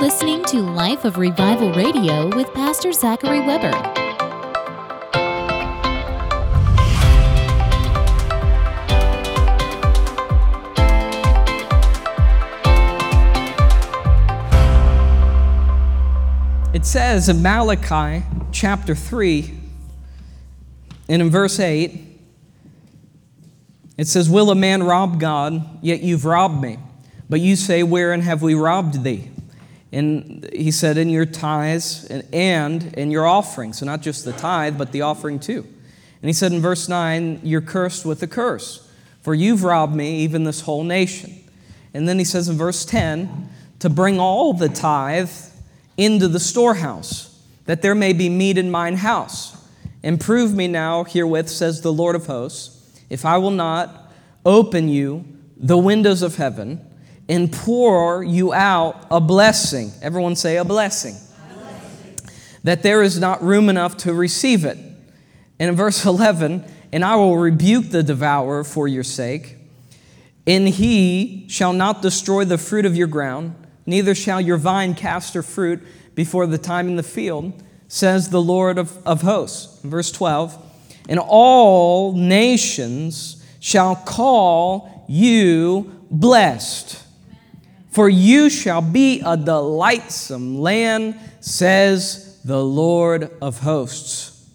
listening to Life of Revival Radio with Pastor Zachary Weber. It says in Malachi chapter 3, and in verse 8, it says, Will a man rob God? Yet you've robbed me. But you say, Wherein have we robbed thee? And he said, In your tithes and, and in your offering. So not just the tithe, but the offering too. And he said in verse 9, You're cursed with a curse, for you've robbed me, even this whole nation. And then he says in verse 10, To bring all the tithe into the storehouse, that there may be meat in mine house. And prove me now herewith, says the Lord of hosts, if I will not open you the windows of heaven and pour you out a blessing. Everyone say a blessing. a blessing. That there is not room enough to receive it. And in verse 11, and I will rebuke the devourer for your sake, and he shall not destroy the fruit of your ground neither shall your vine cast her fruit before the time in the field, says the Lord of, of hosts. Verse 12, and all nations shall call you blessed, for you shall be a delightsome land, says the Lord of hosts.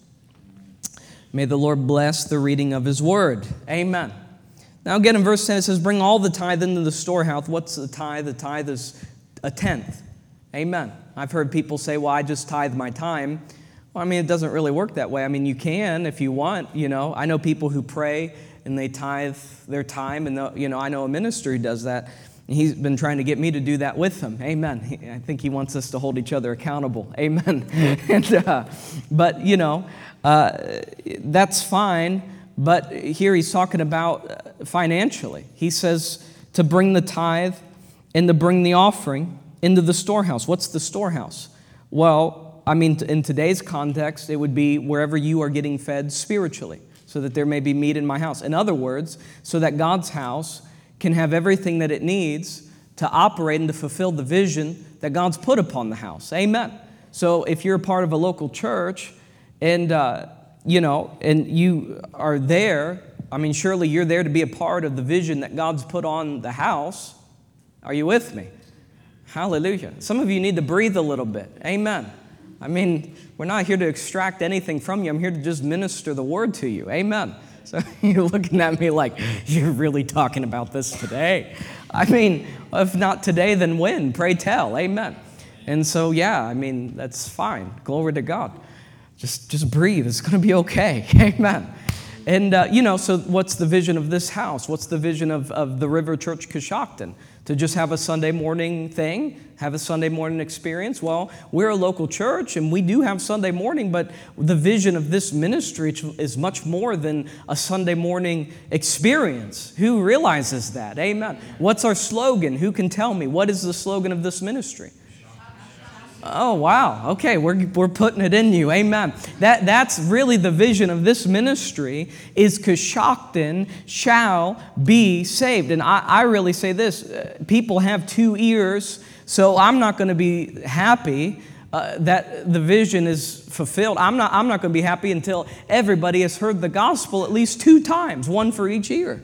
May the Lord bless the reading of his word. Amen. Now, again, in verse 10, it says, Bring all the tithe into the storehouse. What's the tithe? The tithe is a tenth. Amen. I've heard people say, well, I just tithe my time. Well, I mean, it doesn't really work that way. I mean, you can if you want, you know. I know people who pray and they tithe their time, and, you know, I know a minister who does that. He's been trying to get me to do that with him. Amen. I think he wants us to hold each other accountable. Amen. and, uh, but, you know, uh, that's fine. But here he's talking about uh, financially. He says to bring the tithe and to bring the offering into the storehouse. What's the storehouse? Well, I mean, in today's context, it would be wherever you are getting fed spiritually, so that there may be meat in my house. In other words, so that God's house can have everything that it needs to operate and to fulfill the vision that God's put upon the house. Amen. So if you're a part of a local church and, uh, you know, and you are there, I mean, surely you're there to be a part of the vision that God's put on the house. Are you with me? Hallelujah. Some of you need to breathe a little bit. Amen. I mean, we're not here to extract anything from you. I'm here to just minister the word to you. Amen. So you're looking at me like, you're really talking about this today. I mean, if not today, then when? Pray tell. Amen. And so, yeah, I mean, that's fine. Glory to God. Just, just breathe. It's going to be okay. Amen. And, uh, you know, so what's the vision of this house? What's the vision of, of the River Church Coshocton? To just have a Sunday morning thing, have a Sunday morning experience? Well, we're a local church and we do have Sunday morning, but the vision of this ministry is much more than a Sunday morning experience. Who realizes that? Amen. What's our slogan? Who can tell me? What is the slogan of this ministry? Oh, wow. Okay, we're, we're putting it in you. Amen. That, that's really the vision of this ministry is Coshocton shall be saved. And I, I really say this, uh, people have two ears, so I'm not going to be happy uh, that the vision is fulfilled. I'm not, I'm not going to be happy until everybody has heard the gospel at least two times, one for each ear.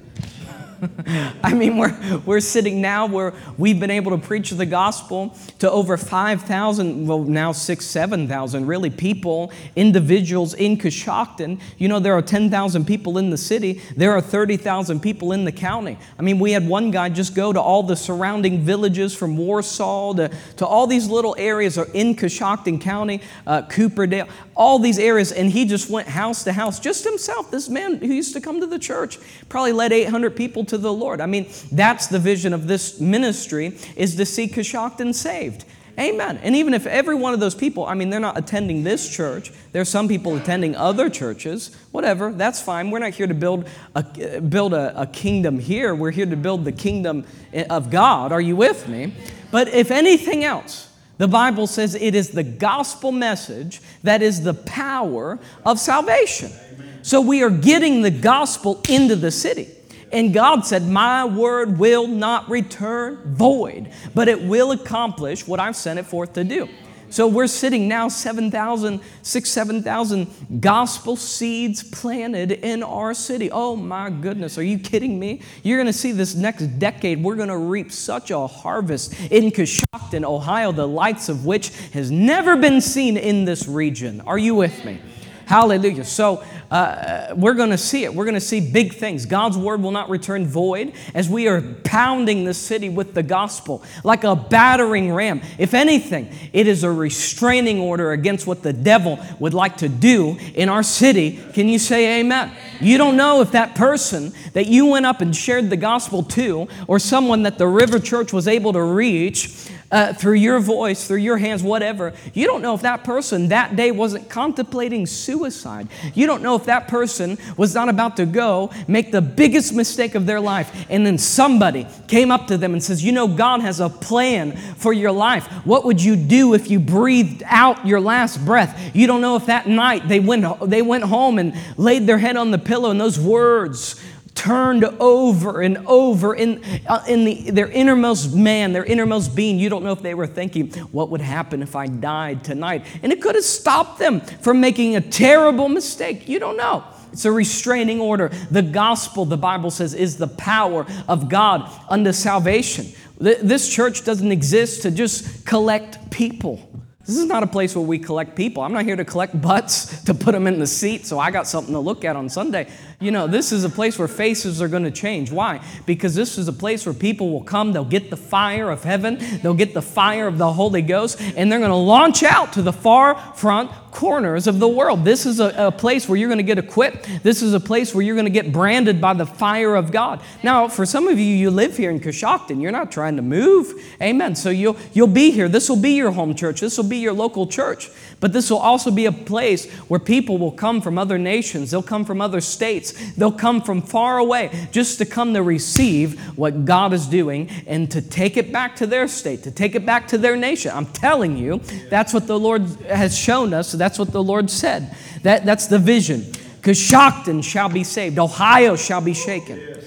I mean, we're, we're sitting now where we've been able to preach the gospel to over 5,000, well, now six, 7,000 really people, individuals in Coshocton. You know, there are 10,000 people in the city, there are 30,000 people in the county. I mean, we had one guy just go to all the surrounding villages from Warsaw to, to all these little areas are in Coshocton County, uh, Cooperdale, all these areas, and he just went house to house, just himself. This man who used to come to the church probably led 800 people to the Lord. I mean, that's the vision of this ministry is to see Coshocton saved. Amen. And even if every one of those people, I mean, they're not attending this church, there's some people attending other churches, whatever, that's fine. We're not here to build a, build a, a kingdom here. We're here to build the kingdom of God. Are you with me? But if anything else, the Bible says it is the gospel message that is the power of salvation. So we are getting the gospel into the city. And God said, My word will not return void, but it will accomplish what I've sent it forth to do. So we're sitting now 7,000, 6, 7,000 gospel seeds planted in our city. Oh my goodness, are you kidding me? You're going to see this next decade, we're going to reap such a harvest in Coshocton, Ohio, the lights of which has never been seen in this region. Are you with me? Hallelujah. So uh, we're going to see it. We're going to see big things. God's word will not return void as we are pounding the city with the gospel like a battering ram. If anything, it is a restraining order against what the devil would like to do in our city. Can you say amen? You don't know if that person that you went up and shared the gospel to, or someone that the River Church was able to reach, uh, through your voice, through your hands, whatever, you don't know if that person that day wasn't contemplating suicide. You don't know if that person was not about to go make the biggest mistake of their life. And then somebody came up to them and says, You know, God has a plan for your life. What would you do if you breathed out your last breath? You don't know if that night they went, they went home and laid their head on the pillow and those words turned over and over in, uh, in the, their innermost man, their innermost being. You don't know if they were thinking, what would happen if I died tonight? And it could have stopped them from making a terrible mistake. You don't know. It's a restraining order. The gospel, the Bible says, is the power of God unto salvation. This church doesn't exist to just collect people. This is not a place where we collect people. I'm not here to collect butts to put them in the seat so I got something to look at on Sunday. You know, this is a place where faces are going to change. Why? Because this is a place where people will come, they'll get the fire of heaven, they'll get the fire of the Holy Ghost, and they're going to launch out to the far front corners of the world. This is a, a place where you're going to get equipped. This is a place where you're going to get branded by the fire of God. Now, for some of you, you live here in Coshocton. You're not trying to move. Amen. So you'll, you'll be here. This will be your home church. This will be your local church. But this will also be a place where people will come from other nations. They'll come from other states. They'll come from far away just to come to receive what God is doing and to take it back to their state, to take it back to their nation. I'm telling you, that's what the Lord has shown us. That's what the Lord said. That, that's the vision. Coshocton shall be saved, Ohio shall be shaken.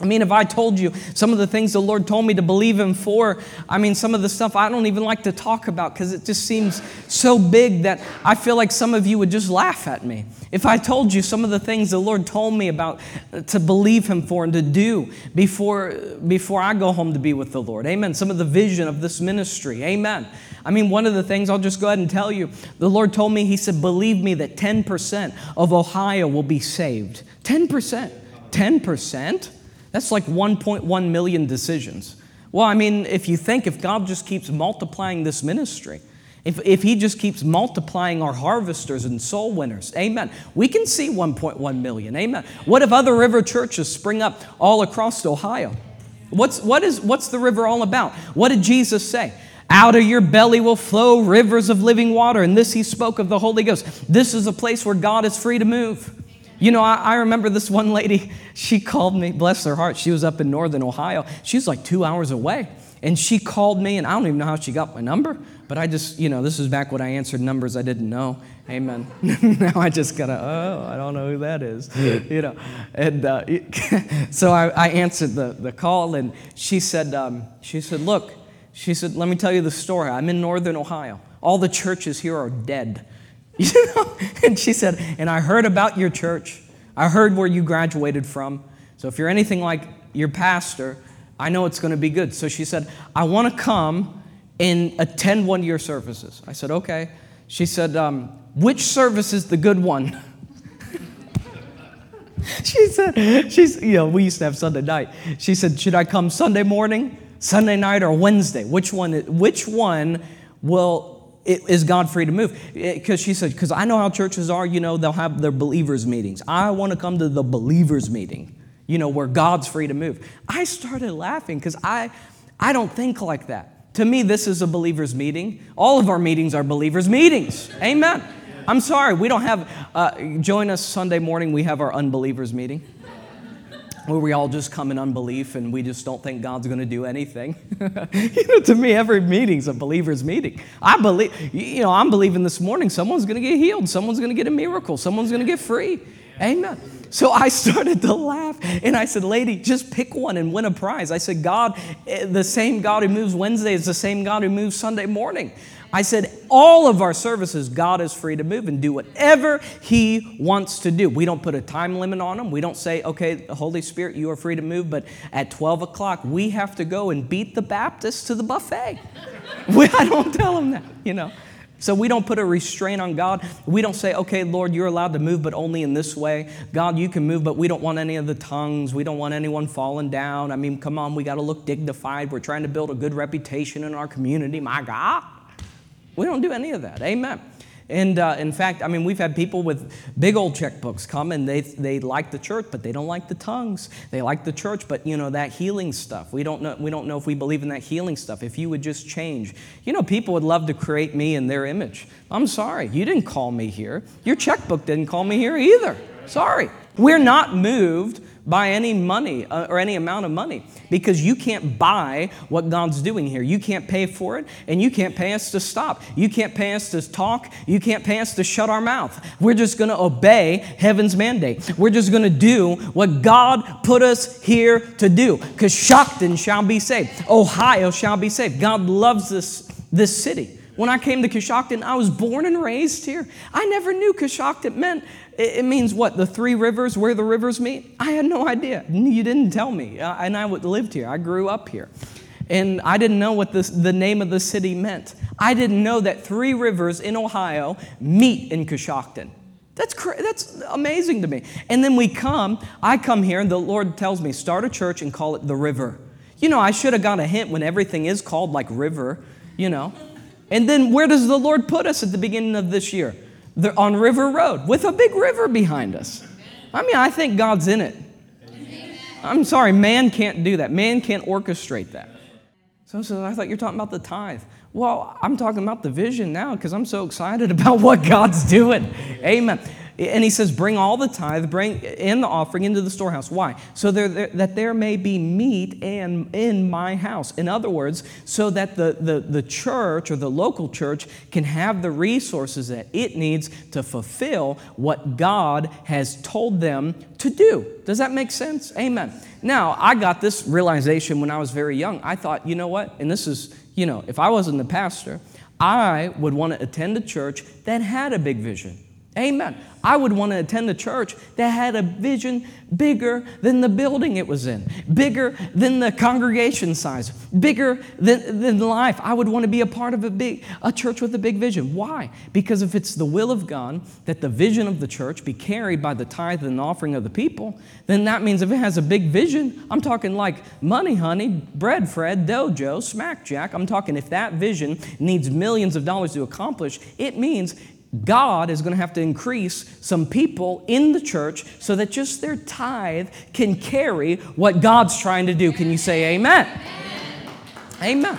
I mean, if I told you some of the things the Lord told me to believe Him for, I mean, some of the stuff I don't even like to talk about because it just seems so big that I feel like some of you would just laugh at me. If I told you some of the things the Lord told me about uh, to believe Him for and to do before, before I go home to be with the Lord, amen. Some of the vision of this ministry, amen. I mean, one of the things I'll just go ahead and tell you the Lord told me, He said, believe me that 10% of Ohio will be saved. 10%. 10%? That's like 1.1 million decisions. Well, I mean, if you think if God just keeps multiplying this ministry, if, if He just keeps multiplying our harvesters and soul winners, amen, we can see 1.1 million, amen. What if other river churches spring up all across Ohio? What's, what is, what's the river all about? What did Jesus say? Out of your belly will flow rivers of living water. And this he spoke of the Holy Ghost. This is a place where God is free to move. You know, I, I, remember this one lady, she called me, bless her heart, she was up in northern Ohio. She was like two hours away. And she called me, and I don't even know how she got my number, but I just, you know, this was back when I answered numbers I didn't know. Amen. now I just gotta, oh, I don't know who that is, you know. And uh, so I, I, answered the, the call, and she said, um, she said, look, she said, let me tell you the story. I'm in northern Ohio. All the churches here are dead. You know? And she said, And I heard about your church. I heard where you graduated from. So if you're anything like your pastor, I know it's going to be good. So she said, I want to come and attend one of your services. I said, Okay. She said, um, Which service is the good one? she said, she's, you know, we used to have Sunday night. She said, Should I come Sunday morning, Sunday night, or Wednesday? Which one, which one will is God free to move? Because she said, because I know how churches are, you know, they'll have their believers' meetings. I want to come to the believers' meeting, you know, where God's free to move. I started laughing because I, I don't think like that. To me, this is a believers' meeting. All of our meetings are believers' meetings. Amen. I'm sorry, we don't have, uh, join us Sunday morning, we have our unbelievers' meeting where we all just come in unbelief and we just don't think God's going to do anything. you know, to me, every meeting's a believer's meeting. I believe, you know, I'm believing this morning someone's going to get healed, someone's going to get a miracle, someone's going to get free. Amen. So I started to laugh and I said, Lady, just pick one and win a prize. I said, God, eh, the same God who moves Wednesday is the same God who moves Sunday morning. I said, all of our services, God is free to move and do whatever He wants to do. We don't put a time limit on them. We don't say, okay, Holy Spirit, you are free to move, but at 12 o'clock, we have to go and beat the Baptists to the buffet. I don't tell them that, you know. So we don't put a restraint on God. We don't say, okay, Lord, you're allowed to move, but only in this way. God, you can move, but we don't want any of the tongues. We don't want anyone falling down. I mean, come on, we got to look dignified. We're trying to build a good reputation in our community. My God. We don't do any of that. Amen. And uh, in fact, I mean, we've had people with big old checkbooks come and they, they like the church, but they don't like the tongues. They like the church, but you know, that healing stuff. We don't know, we don't know if we believe in that healing stuff. If you would just change. You know, people would love to create me in their image. I'm sorry, you didn't call me here. Your checkbook didn't call me here either. Sorry. We're not moved by any money uh, or any amount of money because you can't buy what God's doing here. You can't pay for it, and you can't pay us to stop. You can't pay us to talk. You can't pay us to shut our mouth. We're just going to obey heaven's mandate. We're just going to do what God put us here to do. Because Coshocton shall be saved, Ohio shall be saved. God loves this, this city. When I came to Coshocton, I was born and raised here. I never knew Coshocton meant it means what? The three rivers, where the rivers meet? I had no idea. You didn't tell me. And I lived here. I grew up here. And I didn't know what this, the name of the city meant. I didn't know that three rivers in Ohio meet in Coshocton. That's, cra- that's amazing to me. And then we come, I come here, and the Lord tells me, start a church and call it the river. You know, I should have got a hint when everything is called like river, you know. And then where does the Lord put us at the beginning of this year? The, on River Road with a big river behind us. I mean, I think God's in it. I'm sorry, man can't do that. Man can't orchestrate that. So, so I thought you're talking about the tithe. Well, I'm talking about the vision now because I'm so excited about what God's doing. Amen. And he says, Bring all the tithe, bring in the offering into the storehouse. Why? So there, there, that there may be meat and in my house. In other words, so that the, the, the church or the local church can have the resources that it needs to fulfill what God has told them to do. Does that make sense? Amen. Now, I got this realization when I was very young. I thought, you know what? And this is, you know, if I wasn't the pastor, I would want to attend a church that had a big vision. Amen. I would want to attend a church that had a vision bigger than the building it was in, bigger than the congregation size, bigger than, than life. I would want to be a part of a big a church with a big vision. Why? Because if it's the will of God that the vision of the church be carried by the tithe and offering of the people, then that means if it has a big vision, I'm talking like money, honey, bread, Fred, dojo, smack jack. I'm talking if that vision needs millions of dollars to accomplish, it means God is going to have to increase some people in the church so that just their tithe can carry what God's trying to do. Can you say amen? Amen.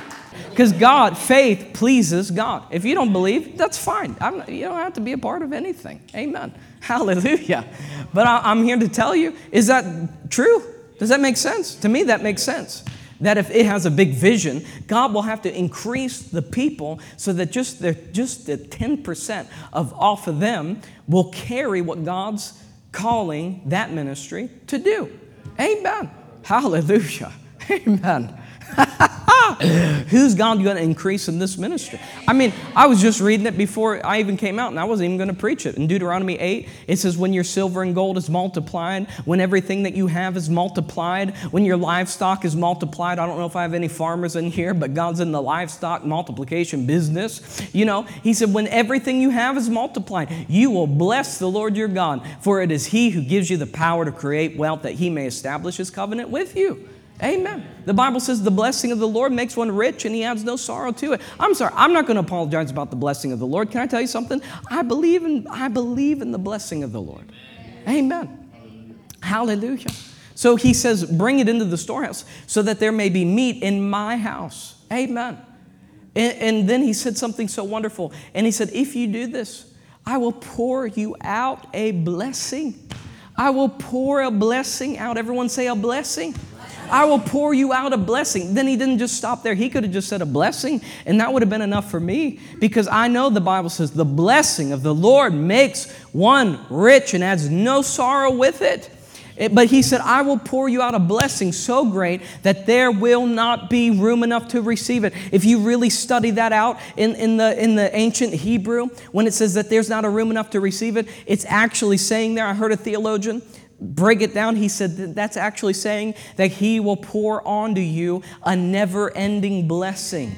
Because God, faith pleases God. If you don't believe, that's fine. You don't have to be a part of anything. Amen. Hallelujah. But I, I'm here to tell you is that true? Does that make sense? To me, that makes sense that if it has a big vision, God will have to increase the people so that just the, just the 10% of off of them will carry what God's calling that ministry to do. Amen. Hallelujah. Amen. Who's God going to increase in this ministry? I mean, I was just reading it before I even came out, and I wasn't even going to preach it. In Deuteronomy 8, it says, When your silver and gold is multiplied, when everything that you have is multiplied, when your livestock is multiplied. I don't know if I have any farmers in here, but God's in the livestock multiplication business. You know, He said, When everything you have is multiplied, you will bless the Lord your God, for it is He who gives you the power to create wealth that He may establish His covenant with you. Amen. The Bible says the blessing of the Lord makes one rich and he adds no sorrow to it. I'm sorry, I'm not going to apologize about the blessing of the Lord. Can I tell you something? I believe in I believe in the blessing of the Lord. Amen. Hallelujah. So he says, bring it into the storehouse so that there may be meat in my house. Amen. And, and then he said something so wonderful. And he said, if you do this, I will pour you out a blessing. I will pour a blessing out. Everyone say a blessing. I will pour you out a blessing. Then he didn't just stop there. He could have just said a blessing, and that would have been enough for me because I know the Bible says the blessing of the Lord makes one rich and adds no sorrow with it. It, but he said, I will pour you out a blessing so great that there will not be room enough to receive it. If you really study that out in, in, the, in the ancient Hebrew, when it says that there's not a room enough to receive it, it's actually saying there, I heard a theologian break it down. He said that that's actually saying that he will pour onto you a never ending blessing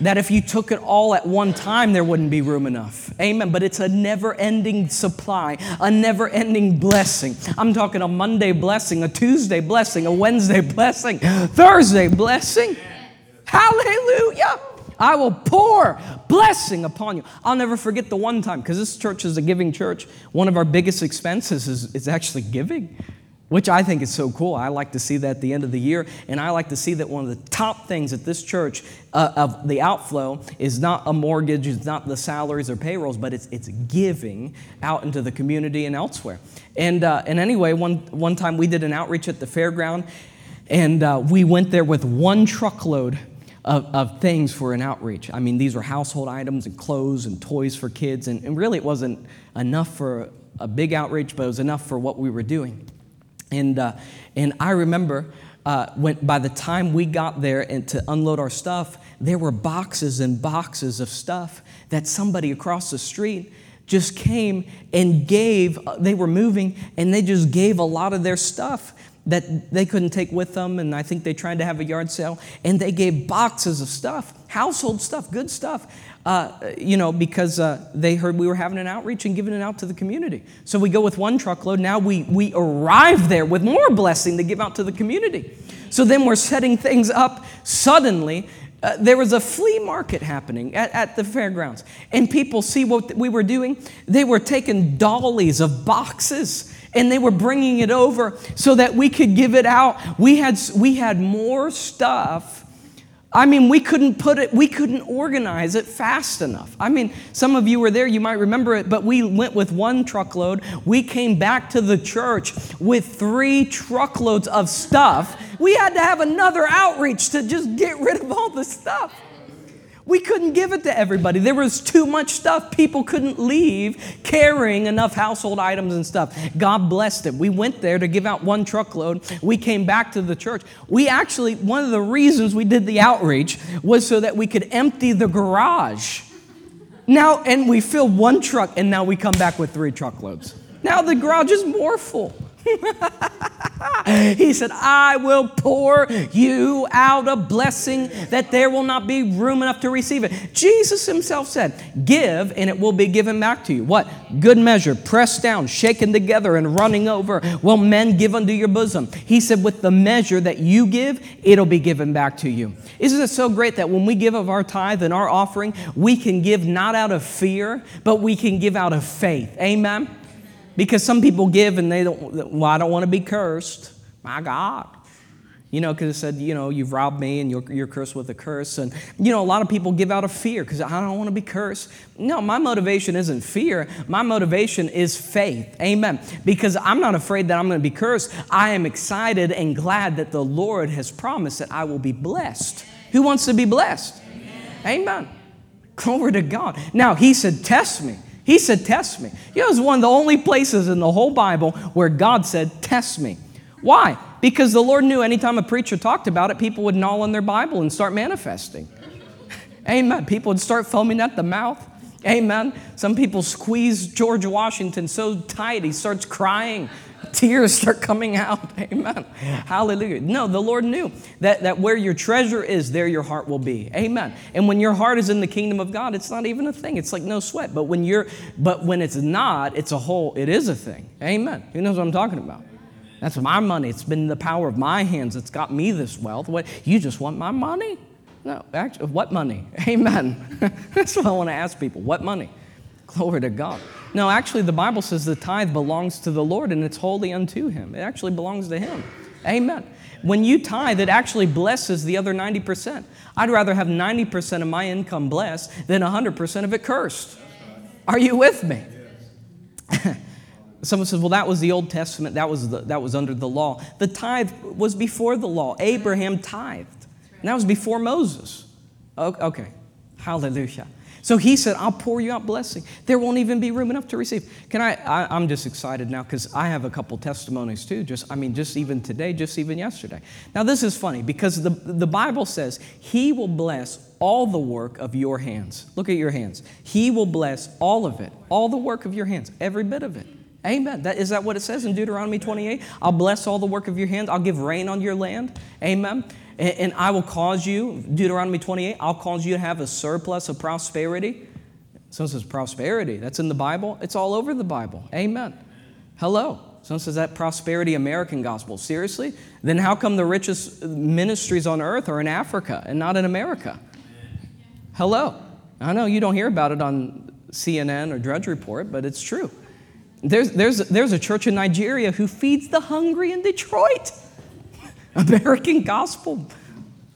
that if you took it all at one time, there wouldn't be room enough. Amen. But it's a never ending supply, a never ending blessing. I'm talking a Monday blessing, a Tuesday blessing, a Wednesday blessing, Thursday blessing. Hallelujah. I will pour blessing upon you. I'll never forget the one time, because this church is a giving church. One of our biggest expenses is, is actually giving which I think is so cool. I like to see that at the end of the year, and I like to see that one of the top things at this church uh, of the outflow is not a mortgage, it's not the salaries or payrolls, but it's, it's giving out into the community and elsewhere. And, uh, and anyway, one, one time we did an outreach at the fairground, and uh, we went there with one truckload of, of, things for an outreach. I mean, these were household items and clothes and toys for kids, and, and really it wasn't enough for a big outreach, but it was enough for what we were doing. And, uh, and I remember uh, when, by the time we got there and to unload our stuff, there were boxes and boxes of stuff that somebody across the street just came and gave. Uh, they were moving and they just gave a lot of their stuff that they couldn't take with them. And I think they tried to have a yard sale and they gave boxes of stuff, household stuff, good stuff uh, you know, because uh, they heard we were having an outreach and giving it out to the community. So we go with one truckload. Now we, we arrive there with more blessing to give out to the community. So then we're setting things up. Suddenly, uh, there was a flea market happening at, at, the fairgrounds. And people see what we were doing. They were taking dollies of boxes and they were bringing it over so that we could give it out. We had, we had more stuff I mean, we couldn't put it, we couldn't organize it fast enough. I mean, some of you were there, you might remember it, but we went with one truckload. We came back to the church with three truckloads of stuff. We had to have another outreach to just get rid of all the stuff. We couldn't give it to everybody. There was too much stuff. People couldn't leave carrying enough household items and stuff. God blessed it. We went there to give out one truckload. We came back to the church. We actually, one of the reasons we did the outreach was so that we could empty the garage. Now, and we filled one truck, and now we come back with three truckloads. Now the garage is more full. he said, I will pour you out a blessing that there will not be room enough to receive it. Jesus himself said, Give and it will be given back to you. What? Good measure, pressed down, shaken together, and running over. Will men give unto your bosom? He said, With the measure that you give, it'll be given back to you. Isn't it so great that when we give of our tithe and our offering, we can give not out of fear, but we can give out of faith? Amen. Because some people give and they don't, well, I don't want to be cursed. My God. You know, because it said, you know, you've robbed me and you're, you're cursed with a curse. And, you know, a lot of people give out of fear because I don't want to be cursed. No, my motivation isn't fear. My motivation is faith. Amen. Because I'm not afraid that I'm going to be cursed. I am excited and glad that the Lord has promised that I will be blessed. Who wants to be blessed? Amen. Amen. Glory to God. Now, He said, Test me. He said, Test me. You know, it's one of the only places in the whole Bible where God said, Test me. Why? Because the Lord knew anytime a preacher talked about it, people would gnaw on their Bible and start manifesting. Amen. People would start foaming at the mouth. Amen. Some people squeeze George Washington so tight he starts crying tears start coming out. Amen. Hallelujah. No, the Lord knew that, that where your treasure is, there your heart will be. Amen. And when your heart is in the kingdom of God, it's not even a thing. It's like no sweat. But when you're but when it's not, it's a whole, it is a thing. Amen. Who knows what I'm talking about? That's my money. It's been the power of my hands that's got me this wealth. What you just want my money? No, actually, what money? Amen. that's what I want to ask people. What money? Glory to God. No, actually, the Bible says the tithe belongs to the Lord and it's holy unto Him. It actually belongs to Him. Amen. When you tithe, it actually blesses the other 90%. I'd rather have 90% of my income blessed than 100% of it cursed. Are you with me? Someone says, well, that was the Old Testament, that was, the, that was under the law. The tithe was before the law. Abraham tithed, and that was before Moses. Okay, hallelujah. So he said, I'll pour you out blessing. There won't even be room enough to receive. Can I? I am just excited now because I have a couple testimonies too. Just, I mean, just even today, just even yesterday. Now, this is funny because the, the Bible says he will bless all the work of your hands. Look at your hands. He will bless all of it, all the work of your hands, every bit of it. Amen. That, is that what it says in Deuteronomy 28? I'll bless all the work of your hands. I'll give rain on your land. Amen. And, I will cause you, Deuteronomy 28, I'll cause you to have a surplus of prosperity. Someone says prosperity. That's in the Bible. It's all over the Bible. Amen. Hello. Someone says that prosperity American gospel. Seriously? Then how come the richest ministries on earth are in Africa and not in America? Hello. I know you don't hear about it on CNN or Drudge Report, but it's true. There's, there's, there's a church in Nigeria who feeds the hungry in Detroit. American gospel.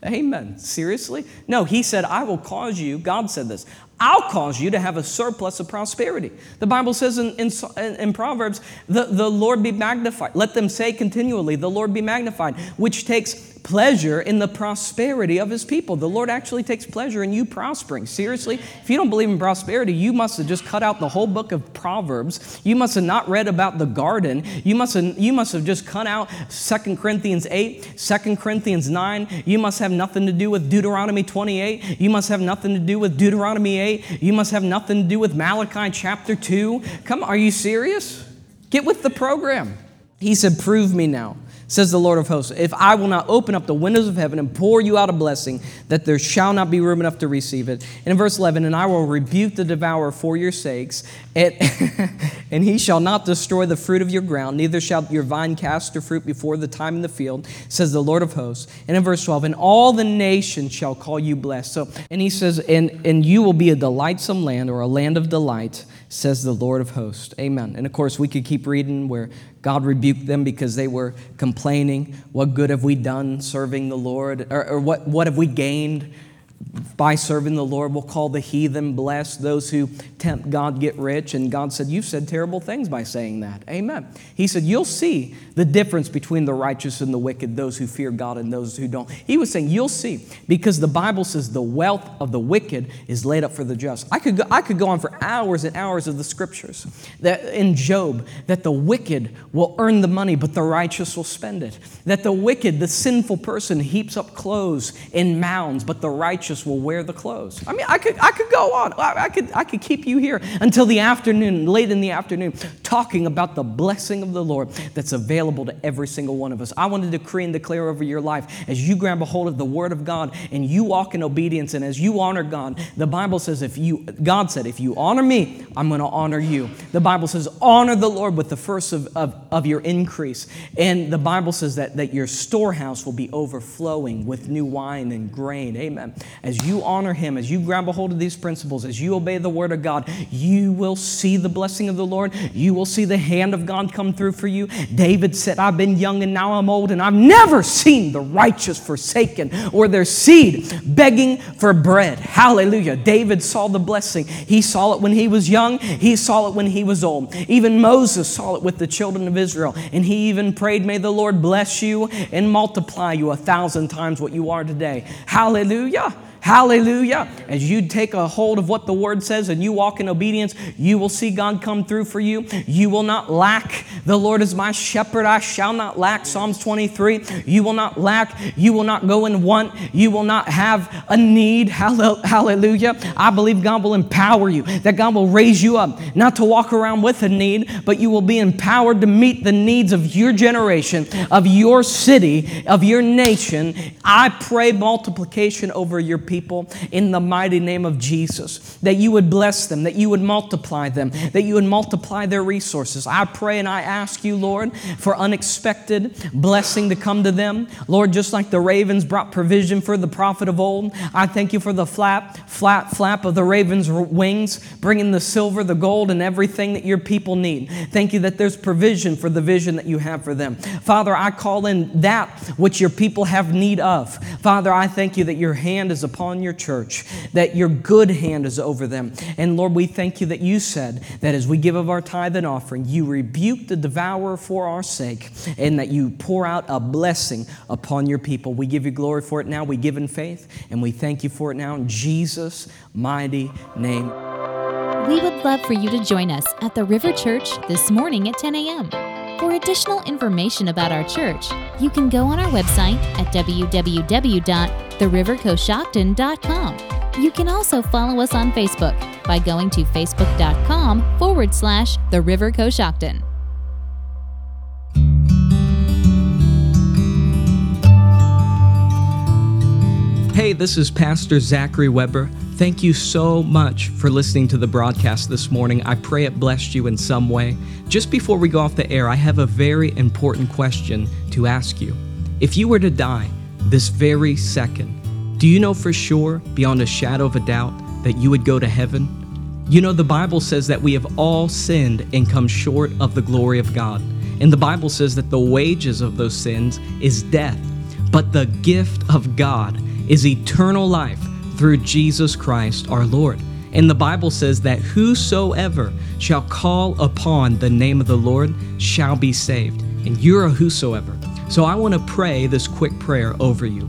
Amen. Seriously? No, he said, I will cause you, God said this, I'll cause you to have a surplus of prosperity. The Bible says in, in, in, Proverbs, the, the Lord be magnified. Let them say continually, the Lord be magnified, which takes pleasure in the prosperity of his people. The Lord actually takes pleasure in you prospering. Seriously, if you don't believe in prosperity, you must have just cut out the whole book of Proverbs. You must have not read about the garden. You must have, you must have just cut out 2 Corinthians 8, 2 Corinthians 9. You must have nothing to do with Deuteronomy 28. You must have nothing to do with Deuteronomy 8. You must have nothing to do with Malachi chapter 2. Come, are you serious? Get with the program. He said, Prove me now says the Lord of hosts, if I will not open up the windows of heaven and pour you out a blessing, that there shall not be room enough to receive it. And in verse 11, and I will rebuke the devourer for your sakes, and, and he shall not destroy the fruit of your ground, neither shall your vine cast her fruit before the time in the field, says the Lord of hosts. And in verse 12, and all the nations shall call you blessed. So, and he says, and, and you will be a delightsome land or a land of delight says the Lord of hosts. Amen. And of course, we could keep reading where God rebuked them because they were complaining. What good have we done serving the Lord? Or, or what, what have we gained by serving the Lord? We'll call the heathen blessed, those who tempt God get rich. And God said, You've said terrible things by saying that. Amen. He said, You'll see the difference between the righteous and the wicked, those who fear God and those who don't. He was saying, You'll see, because the Bible says the wealth of the wicked is laid up for the just. I could go, I could go on for hours and hours of the scriptures that in Job that the wicked will earn the money, but the righteous will spend it. That the wicked, the sinful person, heaps up clothes in mounds, but the righteous will wear the clothes. I mean, I could, I could go on. I, I could, I could keep you here until the afternoon, late in the afternoon, talking about the blessing of the Lord that's available available to every single one of us. I want to decree and declare over your life as you grab a hold of the Word of God and you walk in obedience and as you honor God, the Bible says, if you, God said, if you honor me, I'm going to honor you. The Bible says, honor the Lord with the first of, of, of your increase. And the Bible says that, that your storehouse will be overflowing with new wine and grain. Amen. As you honor Him, as you grab a hold of these principles, as you obey the Word of God, you will see the blessing of the Lord. You will see the hand of God come through for you. David said, I've been young and now I'm old, and I've never seen the righteous forsaken or their seed begging for bread. Hallelujah. David saw the blessing. He saw it when he was young, he saw it when he was old. Even Moses saw it with the children of Israel, and he even prayed, May the Lord bless you and multiply you a thousand times what you are today. Hallelujah. Hallelujah. As you take a hold of what the word says and you walk in obedience, you will see God come through for you. You will not lack. The Lord is my shepherd, I shall not lack. Psalms 23. You will not lack. You will not go and want. You will not have a need. Hallelujah. I believe God will empower you, that God will raise you up, not to walk around with a need, but you will be empowered to meet the needs of your generation, of your city, of your nation. I pray multiplication over your people in the mighty name of Jesus. That you would bless them, that you would multiply them, that you would multiply their resources. I pray and I ask you, Lord, for unexpected blessing to come to them. Lord, just like the ravens brought provision for the prophet of old, I thank you for the flap, flap, flap of the raven's wings, bringing the silver, the gold, and everything that your people need. Thank you that there's provision for the vision that you have for them. Father, I call in that which your people have need of. Father, I thank you that your hand is upon upon your church, that your good hand is over them. And Lord, we thank you that you said that as we give of our tithe and offering, you rebuke the devourer for our sake, and that you pour out a blessing upon your people. We give you glory for it now. We give in faith, and we thank you for it now in Jesus' mighty name. We would love for you to join us at the River Church this morning at 10 a.m. For additional information about our church, you can go on our website at www.therivercoshocton.com. You can also follow us on Facebook by going to facebook.com forward slash The. Hey, this is Pastor Zachary Weber. Thank you so much for listening to the broadcast this morning. I pray it blessed you in some way. Just before we go off the air, I have a very important question to ask you. If you were to die this very second, do you know for sure, beyond a shadow of a doubt, that you would go to heaven? You know, the Bible says that we have all sinned and come short of the glory of God. And the Bible says that the wages of those sins is death, but the gift of God is eternal life through Jesus Christ our Lord. And the Bible says that whosoever shall call upon the name of the Lord shall be saved. And you're a whosoever. So I want to pray this quick prayer over you.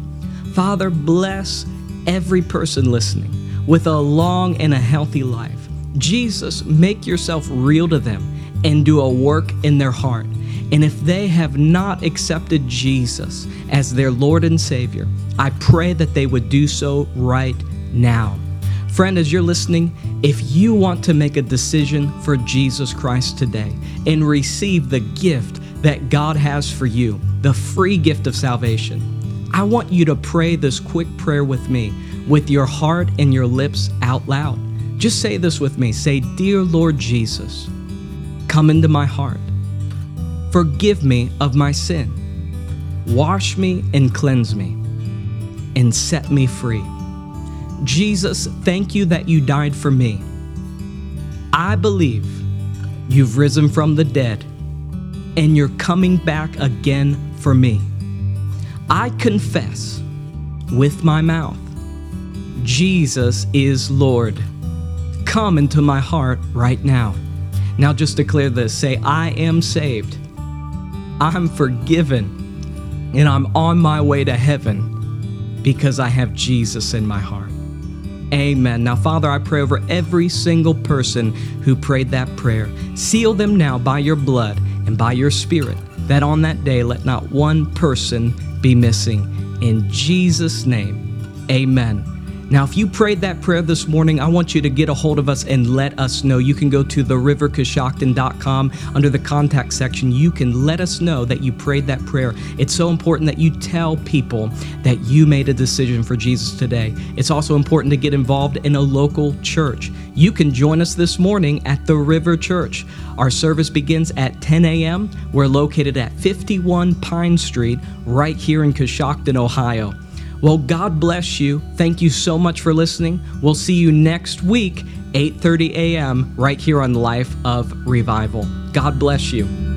Father, bless every person listening with a long and a healthy life. Jesus, make yourself real to them and do a work in their heart. And if they have not accepted Jesus as their Lord and Savior, I pray that they would do so right now. Friend, as you're listening, if you want to make a decision for Jesus Christ today and receive the gift that God has for you, the free gift of salvation, I want you to pray this quick prayer with me, with your heart and your lips out loud. Just say this with me. Say, Dear Lord Jesus, come into my heart. Forgive me of my sin. Wash me and cleanse me, and set me free. Jesus, thank you that you died for me. I believe you've risen from the dead, and you're coming back again for me. I confess with my mouth Jesus is Lord. Come into my heart right now. Now, just declare this say, I am saved. I'm forgiven and I'm on my way to heaven because I have Jesus in my heart. Amen. Now, Father, I pray over every single person who prayed that prayer. Seal them now by your blood and by your spirit, that on that day let not one person be missing. In Jesus' name, amen. Now, if you prayed that prayer this morning, I want you to get a hold of us and let us know. You can go to therivercoshocton.com under the contact section. You can let us know that you prayed that prayer. It's so important that you tell people that you made a decision for Jesus today. It's also important to get involved in a local church. You can join us this morning at the River Church. Our service begins at 10 a.m. We're located at 51 Pine Street, right here in Coshocton, Ohio. Well, God bless you. Thank you so much for listening. We'll see you next week, 8:30 a.m. right here on Life of Revival. God bless you.